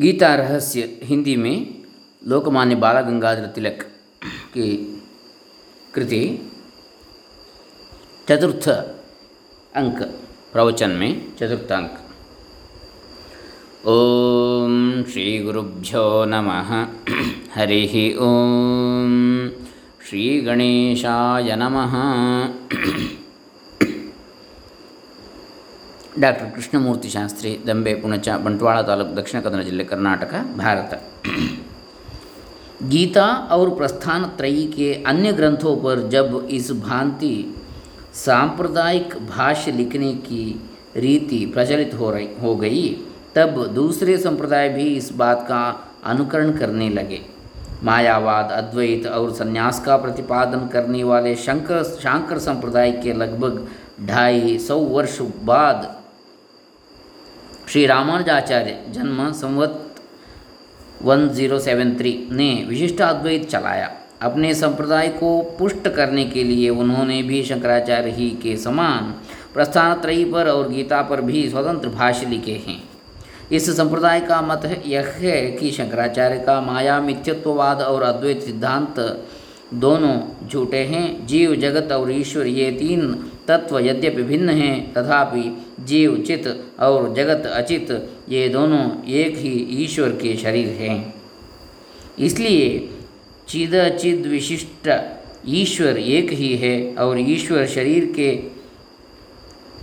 गीता रहस्य हिंदी में लोकमान्य बाल गंगाधर तिलक की कृति चतुर्थ अंक प्रवचन में चतुर्थ अंक ओम श्री गुरुभ्यो नमः। हरि ओम। श्री गणेशाय नमः। ಡಾಕ್ಟರ್ ಕೃಷ್ಣಮೂರ್ತಿ ಶಾಸ್ತ್ರಿ ದಂಬೆ ಪುಣಚ ಬಂಟ್ವಾಳ ತಾಲೂಕು ದಕ್ಷಿಣ ಕನ್ನಡ ಜಿಲ್ಲೆ कर्नाटक भारत गीता और प्रस्थान त्रयी के अन्य ग्रंथों पर जब इस भांति सांप्रदायिक भाष्य लिखने की रीति प्रचलित हो रही हो गई तब दूसरे संप्रदाय भी इस बात का अनुकरण करने लगे मायावाद अद्वैत और संन्यास का प्रतिपादन करने वाले शंकर शांकर संप्रदाय के लगभग ढाई सौ वर्ष बाद श्री रामानुजाचार्य जन्म संवत वन ज़ीरो सेवन थ्री ने विशिष्टाद्वैत चलाया। अपने संप्रदाय को पुष्ट करने के लिए उन्होंने भी शंकराचार्य ही के समान प्रस्थान त्रयी पर और गीता पर भी स्वतंत्र भाष्य लिखे हैं। इस संप्रदाय का मत यह है कि शंकराचार्य का माया, मिथ्यत्ववाद और अद्वैत सिद्धांत दोनों झूठे हैं। जीव, जगत और ईश्वर, ये तीन तत्व यद्यपि भिन्न हैं, तथापि जीव चित और जगत अचित, ये दोनों एक ही ईश्वर के शरीर हैं। इसलिए चिद चिद विशिष्ट ईश्वर एक ही है और ईश्वर शरीर के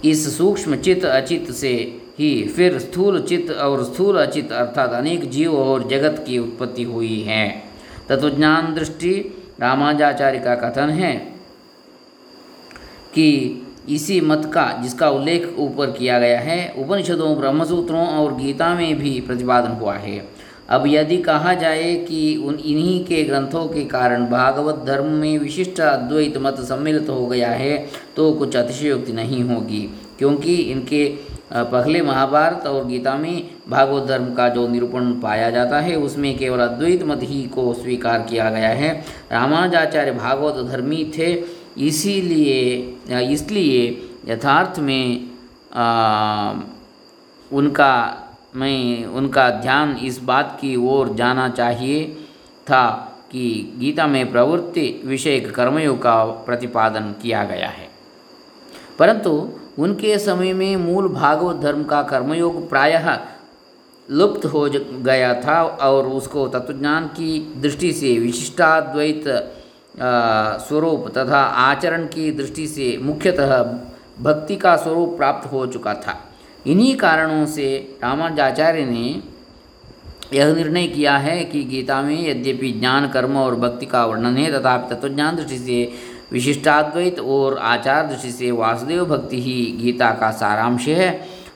इस सूक्ष्म चित अचित से ही फिर स्थूल चित और स्थूल अचित अर्थात अनेक जीव और जगत की उत्पत्ति हुई है। तत्वज्ञान दृष्टि रामानुजाचार्य का कथन है। कि इसी मत का, जिसका उल्लेख ऊपर किया गया है, उपनिषदों, ब्रह्मसूत्रों और गीता में भी प्रतिपादन हुआ है। अब यदि कहा जाए कि उन इन्हीं के ग्रंथों के कारण भागवत धर्म में विशिष्ट अद्वैत मत सम्मिलित हो गया है तो कुछ अतिशयोक्ति नहीं होगी, क्योंकि इनके पहले महाभारत और गीता में भागवत धर्म का जो निरूपण पाया जाता है, उसमें केवल अद्वैत मत ही को स्वीकार किया गया है। रामानुजाचार्य भागवत धर्मी थे इसीलिए इसलिए यथार्थ में आ, उनका मैं उनका ध्यान इस बात की ओर जाना चाहिए था कि गीता में प्रवृत्ति विषय कर्मयोग का प्रतिपादन किया गया है। परंतु उनके समय में मूल भागवत धर्म का कर्मयोग प्रायः लुप्त हो गया था और उसको तत्वज्ञान की दृष्टि से विशिष्टाद्वैत स्वरूप तथा आचरण की दृष्टि से मुख्यतः भक्ति का स्वरूप प्राप्त हो चुका था। इन्हीं कारणों से रामानुजाचार्य ने यह निर्णय किया है कि गीता में यद्यपि ज्ञान कर्म और भक्ति का वर्णन है तथापि तत्वज्ञान दृष्टि से विशिष्टाद्वैत और आचार दृष्टि से वासुदेव भक्ति ही गीता का सारांश है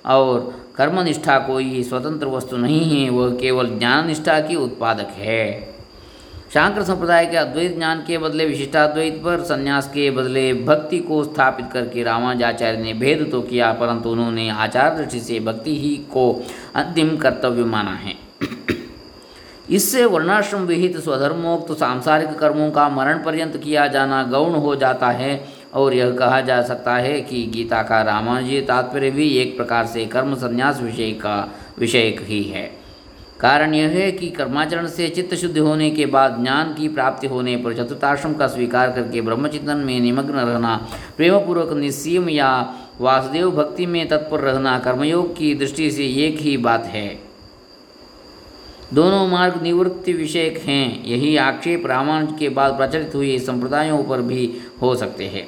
और कर्मनिष्ठा कोई स्वतंत्र वस्तु नहीं है, वह केवल ज्ञान निष्ठा की उत्पादक है। शांकर संप्रदाय के अद्वैत ज्ञान के बदले विशिष्टाद्वैत पर संन्यास के बदले भक्ति को स्थापित करके रामानुजाचार्य ने भेद तो किया, परंतु उन्होंने आचार दृष्टि से भक्ति ही को अंतिम कर्तव्य माना है। इससे वर्णाश्रम विहित स्वधर्मोक्त सांसारिक कर्मों का मरण पर्यंत किया जाना गौण हो जाता है और यह कहा जा सकता है कि गीता का रामानुजी तात्पर्य भी एक प्रकार से कर्म संन्यास विषय का विषय ही है। कारण यह है कि कर्माचरण से चित्त शुद्धि होने के बाद ज्ञान की प्राप्ति होने पर चतुर्थाश्रम का स्वीकार करके ब्रह्मचिंतन में निमग्न रहना, प्रेमपूर्वक निस्सीम या वासुदेव भक्ति में तत्पर रहना कर्मयोग की दृष्टि से एक ही बात है। दोनों मार्ग निवृत्ति विषयक हैं। यही आक्षेप रामायण के बाद प्रचलित हुए संप्रदायों पर भी हो सकते हैं।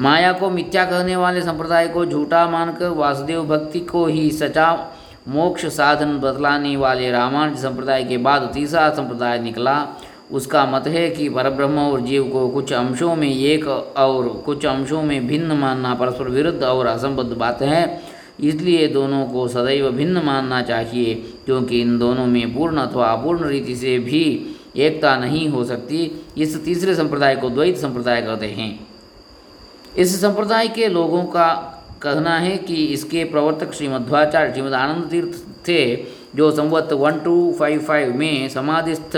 माया को मिथ्या कहने वाले संप्रदाय को झूठा मानकर वासुदेव भक्ति को ही सचा मोक्ष साधन बतलाने वाले रामानुज संप्रदाय के बाद तीसरा संप्रदाय निकला। उसका मत है कि परब्रह्म और जीव को कुछ अंशों में एक और कुछ अंशों में भिन्न मानना परस्पर विरुद्ध और असंबद्ध बात है। इसलिए दोनों को सदैव भिन्न मानना चाहिए, क्योंकि इन दोनों में पूर्ण अथवा अपूर्ण रीति से भी एकता नहीं हो सकती। इस तीसरे संप्रदाय को द्वैत संप्रदाय कहते हैं। इस संप्रदाय के लोगों का कहना है कि इसके प्रवर्तक श्रीमध्वाचार्य श्रीमद आनंद तीर्थ थे, जो संवत वन टू फाइव फाइव में समाधिस्थ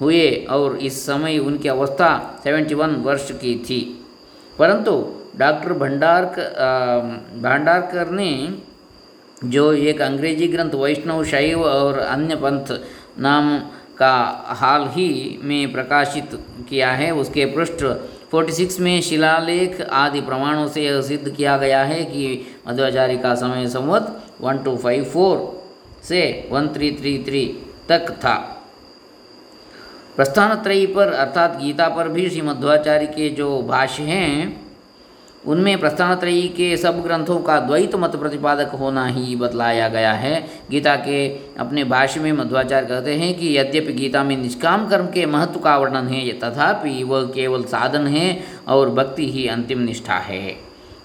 हुए और इस समय उनकी अवस्था सेवेंटी वन वर्ष की थी। परंतु डॉक्टर भंडारकर भंडारकर ने जो एक अंग्रेज़ी ग्रंथ वैष्णव शैव और अन्य पंथ नाम का हाल ही में प्रकाशित किया है, उसके पृष्ठ 46 में शिलालेख आदि प्रमाणों से यह सिद्ध किया गया है कि मध्वाचार्य का समय संवत वन टू फाइव फोर से वन थ्री थ्री थ्री तक था। प्रस्थान त्रयी पर अर्थात गीता पर भी श्री मध्वाचार्य के जो भाष्य हैं उनमें प्रस्थानत्रयी के सब ग्रंथों का द्वैत मत प्रतिपादक होना ही बतलाया गया है। गीता के अपने भाष्य में मध्वाचार्य कहते हैं कि यद्यपि गीता में निष्काम कर्म के महत्व का वर्णन है तथापि वह केवल साधन है और भक्ति ही अंतिम निष्ठा है।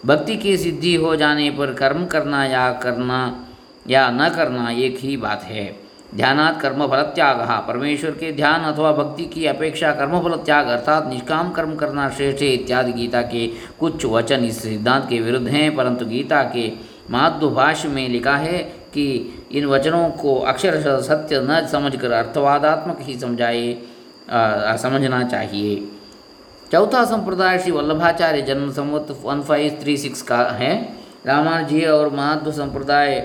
भक्ति की सिद्धि हो जाने पर कर्म करना या करना या न करना एक ही बात है। ध्यानात् कर्म फल त्याग परमेश्वर के ध्यान अथवा भक्ति की अपेक्षा कर्म फल त्याग अर्थात निष्काम कर्म करना श्रेष्ठ है इत्यादि गीता के कुछ वचन इस सिद्धांत के विरुद्ध हैं, परंतु गीता के माध्वभाष्य में लिखा है कि इन वचनों को अक्षर सत्य न समझकर अर्थवादात्मक ही समझाए समझना चाहिए। चौथा संप्रदाय श्री वल्लभाचार्य जन्म संवत वन फाइव थ्री सिक्स का है। रामायण जी और माध्व संप्रदाय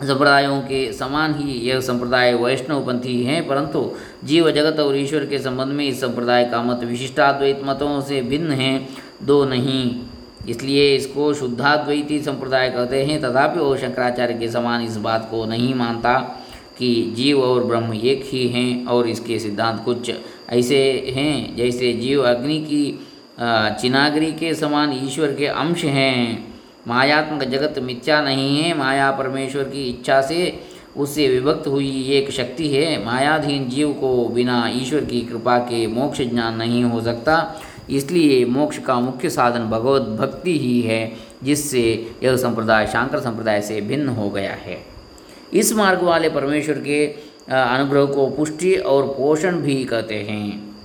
संप्रदायों के समान ही यह संप्रदाय वैष्णवपंथी हैं, परंतु जीव जगत और ईश्वर के संबंध में इस संप्रदाय का मत विशिष्टाद्वैत मतों से भिन्न हैं, दो नहीं। इसलिए इसको शुद्धाद्वैती संप्रदाय कहते हैं, तथापि वो शंकराचार्य के समान इस बात को नहीं मानता कि जीव और ब्रह्म एक ही हैं और इसके सिद्धांत कुछ ऐसे हैं, जैसे जीव अग्नि की चिनागरी के समान ईश्वर के अंश हैं। मायात्मक जगत मिथ्या नहीं है, माया परमेश्वर की इच्छा से उससे विभक्त हुई एक शक्ति है। मायाधीन जीव को बिना ईश्वर की कृपा के मोक्ष ज्ञान नहीं हो सकता। इसलिए मोक्ष का मुख्य साधन भगवत भक्ति ही है, जिससे यह संप्रदाय, शांकर संप्रदाय से भिन्न हो गया है। इस मार्ग वाले परमेश्वर के अनुग्रह को पुष्टि और पोषण भी कहते हैं,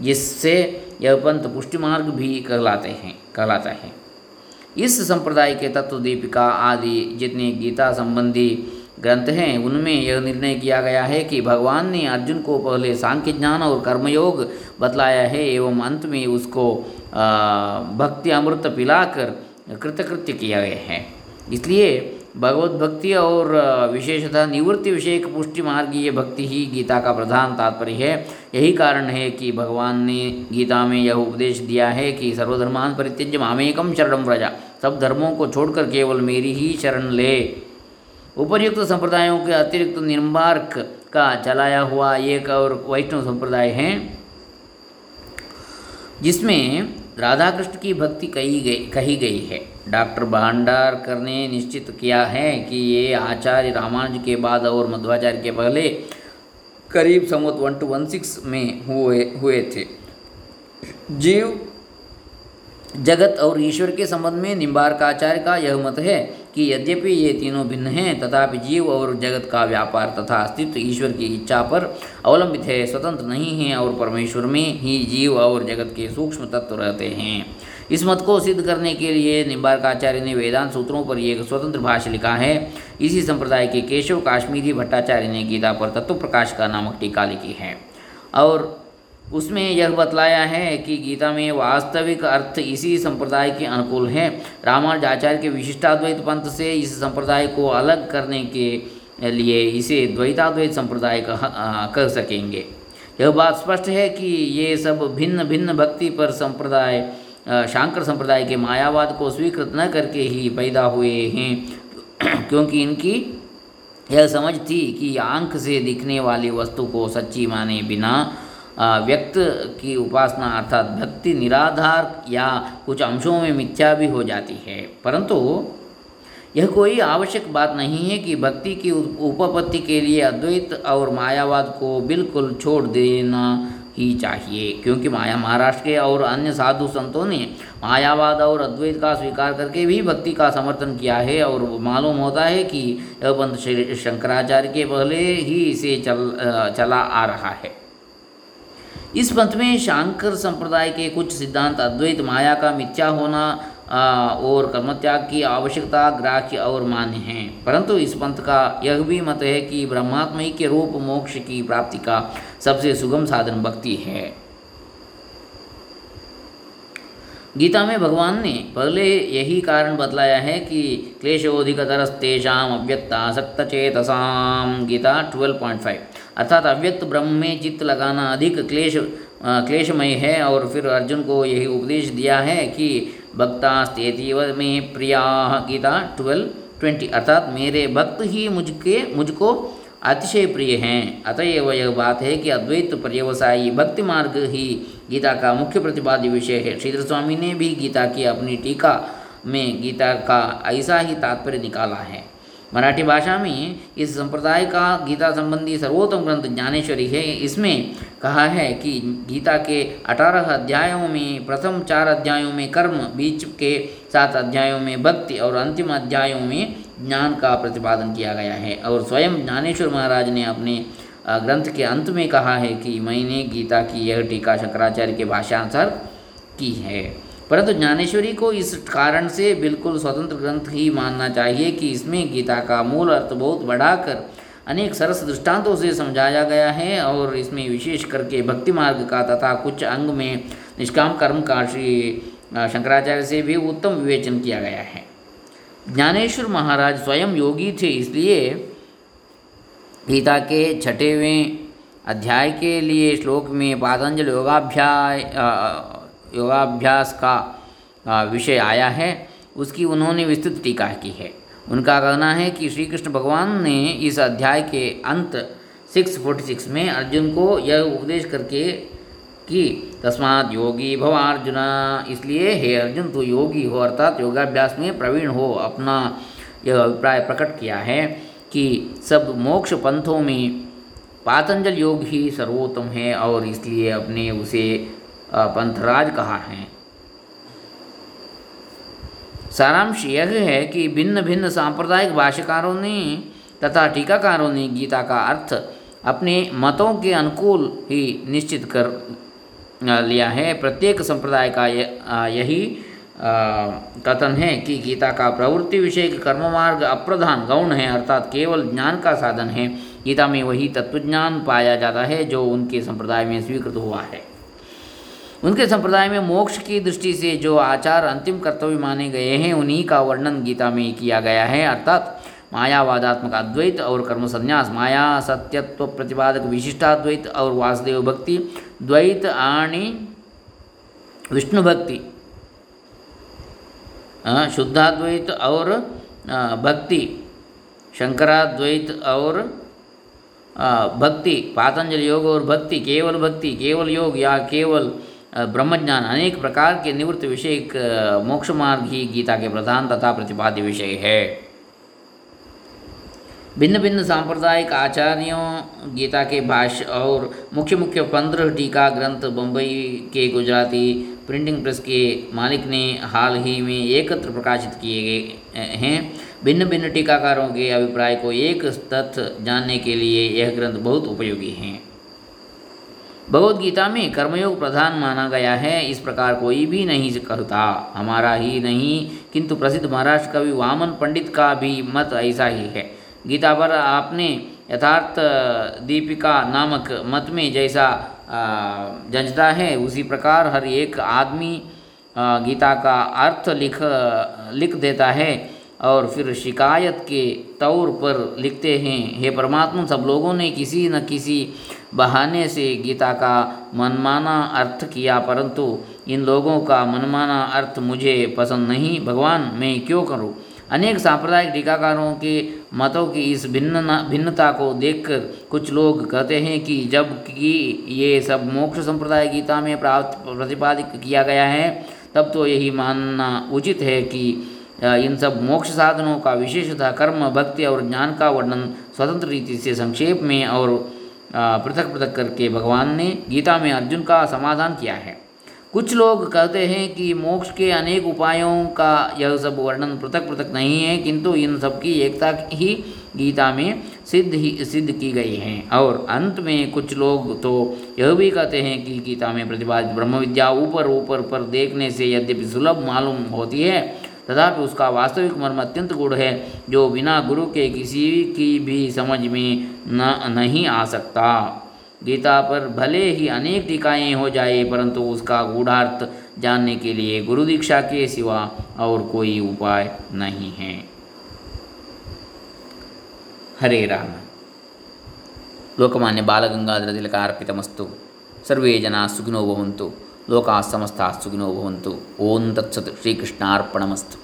जिससे यह पंथ पुष्टि मार्ग भी कहलाते हैं, कहलाता है। इस संप्रदाय के तत्व दीपिका आदि जितने गीता संबंधी ग्रंथ हैं, उनमें यह निर्णय किया गया है कि भगवान ने अर्जुन को पहले सांख्य ज्ञान और कर्मयोग बतलाया है एवं अंत में उसको भक्ति अमृत पिलाकर कृतकृत्य किया गया है। इसलिए भगवत भक्ति और विशेषतः निवृत्ति विषयक पुष्टि मार्गीय भक्ति ही गीता का प्रधान तात्पर्य है। यही कारण है कि भगवान ने गीता में यह उपदेश दिया है कि सर्वधर्मान परित्यज्य मामेकम शरण व्रजा। सब धर्मों को छोड़कर केवल मेरी ही शरण ले। उपर्युक्त संप्रदायों के अतिरिक्त निर्मार्क का चलाया हुआ एक और वैष्णव संप्रदाय है, जिसमें राधा कृष्ण की भक्ति कही गई कही गई है। डॉक्टर भांडारकर ने निश्चित किया है कि ये आचार्य रामानुज के बाद और मध्वाचार्य के पहले करीब समूत वन टू वन सिक्स में हुए हुए थे। जीव, जगत और ईश्वर के संबंध में निम्बारकाचार्य का यह मत है कि यद्यपि ये तीनों भिन्न हैं, तथापि जीव और जगत का व्यापार तथा अस्तित्व ईश्वर की इच्छा पर अवलंबित है, स्वतंत्र नहीं है और परमेश्वर में ही जीव और जगत के सूक्ष्म तत्व रहते हैं। इस मत को सिद्ध करने के लिए निम्बारकाचार्य ने वेदांत सूत्रों पर एक स्वतंत्र भाष्य लिखा है। इसी संप्रदाय के केशव काश्मीरी भट्टाचार्य ने गीता पर तत्व प्रकाश का नामक टीका लिखी है। और उसमें यह बतलाया है कि गीता में वास्तविक अर्थ इसी संप्रदाय के अनुकूल है। रामानुजाचार्य के विशिष्टाद्वैत पंथ से इस संप्रदाय को अलग करने के लिए इसे द्वैताद्वैत संप्रदाय कह कर सकेंगे। यह बात स्पष्ट है कि ये सब भिन्न भिन्न भक्ति पर संप्रदाय शांकर संप्रदाय के मायावाद को स्वीकृत न करके ही पैदा हुए हैं। क्योंकि इनकी यह समझ थी कि आँख से दिखने वाली वस्तु को सच्ची माने बिना व्यक्त की उपासना अर्थात भक्ति निराधार या कुछ अंशों में मिथ्या भी हो जाती है। परंतु यह कोई आवश्यक बात नहीं है कि भक्ति की उपपत्ति के लिए अद्वैत और मायावाद को बिल्कुल छोड़ देना ही चाहिए, क्योंकि माया महाराष्ट्र के और अन्य साधु संतों ने मायावाद और अद्वैत का स्वीकार करके भी भक्ति का समर्थन किया है और मालूम होता है कि यह पंथ शंकराचार्य के पहले ही इसे चल चला आ रहा है। इस पंथ में शांकर संप्रदाय के कुछ सिद्धांत, अद्वैत, माया का मिथ्या होना और कर्मत्याग की आवश्यकता ग्राह्य और मान्य हैं। परंतु इस पंथ का यह भी मत है कि ब्रह्मात्मय के रूप मोक्ष की प्राप्ति का सबसे सुगम साधन भक्ति है। गीता में भगवान ने पहले यही कारण बतलाया है कि क्लेशोधिकतरस्तेषाम अव्यक्तासक्त चेतसाम गीता 12.5 अर्थात अव्यक्त ब्रह्म में चित्त लगाना अधिक क्लेश क्लेशमय है और फिर अर्जुन को यही उपदेश दिया है कि भक्तास्तेतीव में प्रिया। Gita twelve twenty. अर्थात मेरे भक्त ही मुझके, मुझको अतिशय प्रिय हैं अतएव यह बात है कि अद्वैत पर्यवसायी भक्ति मार्ग ही गीता का मुख्य प्रतिपाद्य विषय है। श्रीधर स्वामी ने भी गीता की अपनी टीका में गीता का ऐसा ही तात्पर्य निकाला है। मराठी भाषा में इस संप्रदाय का गीता संबंधी सर्वोत्तम ग्रंथ ज्ञानेश्वरी है। इसमें कहा है कि गीता के अठारह अध्यायों में, प्रथम चार अध्यायों में कर्म, बीच के सात अध्यायों में भक्ति और अंतिम अध्यायों में ज्ञान का प्रतिपादन किया गया है। और स्वयं ज्ञानेश्वर महाराज ने अपने ग्रंथ के अंत में कहा है कि मैंने गीता की यह टीका शंकराचार्य के भाषांतर की है। परंतु ज्ञानेश्वरी को इस कारण से बिल्कुल स्वतंत्र ग्रंथ ही मानना चाहिए कि इसमें गीता का मूल अर्थ बहुत बढ़ाकर अनेक सरस दृष्टांतों से समझाया गया है और इसमें विशेष करके भक्ति मार्ग का तथा कुछ अंग में निष्काम कर्म का श्री शंकराचार्य से भी उत्तम विवेचन किया गया है। ज्ञानेश्वर महाराज स्वयं योगी थे, इसलिए गीता के छठेवें अध्याय के लिए श्लोक में पातंजल योगाभ्याय योगाभ्यास का विषय आया है, उसकी उन्होंने विस्तृत टीका की है। उनका कहना है कि श्री कृष्ण भगवान ने इस अध्याय के अंत 646 में अर्जुन को यह उपदेश करके कि तस्मात योगी भव अर्जुन इसलिए हे अर्जुन, तू योगी हो, अर्थात योगाभ्यास में प्रवीण हो, अपना यह अभिप्राय प्रकट किया है कि सब मोक्ष पंथों में पातंजल योग ही सर्वोत्तम है और इसलिए अपने उसे पंथराज कहा है। सारांश यह है कि भिन्न भिन्न सांप्रदायिक भाष्यकारों ने तथा टीकाकारों ने गीता का अर्थ अपने मतों के अनुकूल ही निश्चित कर लिया है। प्रत्येक संप्रदाय का यही कथन है कि गीता का प्रवृत्ति विषय कर्म मार्ग अप्रधान गौण है, अर्थात केवल ज्ञान का साधन है। गीता में वही तत्वज्ञान पाया जाता है जो उनके संप्रदाय में स्वीकृत हुआ है। उनके संप्रदाय में मोक्ष की दृष्टि से जो आचार अंतिम कर्तव्य माने गए हैं, उन्हीं का वर्णन गीता में किया गया है, अर्थात मायावादात्मक अद्वैत और कर्म संन्यास माया, सत्यत्व प्रतिपादक विशिष्टाद्वैत और वासुदेव भक्ति, द्वैत, आणि, विष्णु भक्ति शुद्धाद्वैत और भक्ति, शंकराद्वैत और भक्ति, पातंजल योग और भक्ति, केवल भक्ति, केवल योग, या केवल ब्रह्मज्ञान, अनेक प्रकार के निवृत्त विषय मोक्ष मार्ग ही गीता के प्रधान तथा प्रतिपाद्य विषय है। भिन्न भिन्न सांप्रदायिक आचार्यों, गीता के भाष्य और मुख्य मुख्य पंद्रह टीका ग्रंथ बम्बई के गुजराती प्रिंटिंग प्रेस के मालिक ने हाल ही में एकत्र प्रकाशित किए गए हैं। भिन्न भिन्न टीकाकारों के अभिप्राय को एक तथ्य जानने के लिए यह ग्रंथ बहुत उपयोगी हैं। भगवद गीता में कर्मयोग प्रधान माना गया है, इस प्रकार कोई भी नहीं कहता, हमारा ही नहीं, किंतु प्रसिद्ध महाराष्ट्र कवि वामन पंडित का भी मत ऐसा ही है। गीता पर आपने यथार्थ दीपिका नामक मत में जैसा जंचता है, उसी प्रकार हर एक आदमी गीता का अर्थ लिख लिख देता है और फिर शिकायत के तौर पर लिखते हैं। हे परमात्मा, सब लोगों ने किसी न किसी बहाने से गीता का मनमाना अर्थ किया, परंतु इन लोगों का मनमाना अर्थ मुझे पसंद नहीं। भगवान, मैं क्यों करूँ? अनेक सांप्रदायिक टीकाकारों के मतों की इस भिन्न भिन्नता को देखकर कुछ लोग कहते हैं कि जब कि ये सब मोक्ष संप्रदाय गीता में प्राप्त, प्रतिपादित किया गया है, तब तो यही मानना उचित है कि इन सब मोक्ष साधनों का विशेषतः कर्म, भक्ति और ज्ञान का वर्णन स्वतंत्र रीति से संक्षेप में और पृथक पृथक करके भगवान ने गीता में अर्जुन का समाधान किया है। कुछ लोग कहते हैं कि मोक्ष के अनेक उपायों का यह सब वर्णन पृथक पृथक नहीं है, किंतु इन सब की एकता ही गीता में सिद्ध ही, सिद्ध की गई है। और अंत में कुछ लोग तो यह भी कहते हैं कि गीता में प्रतिपादित ब्रह्म विद्या ऊपर ऊपर पर देखने से यद्यपि सुलभ मालूम होती है, तथापि उसका वास्तविक मर्म अत्यंत गुण है, जो बिना गुरु के किसी की भी समझ में न, नहीं आ सकता। गीता पर भले ही अनेक टीकाएँ हो जाए, परंतु उसका गूढ़ार्थ जानने के लिए गुरु दीक्षा के सिवा और कोई उपाय नहीं है। हरे राम। लोकमान्य बालगंगाधर तिलकार्पितमस्तु सर्वे जना सुखिनो भवन्तु। लोका समस्ता सुखिनो भवन्तु। ओम तत्सत श्रीकृष्णार्पणमस्तु।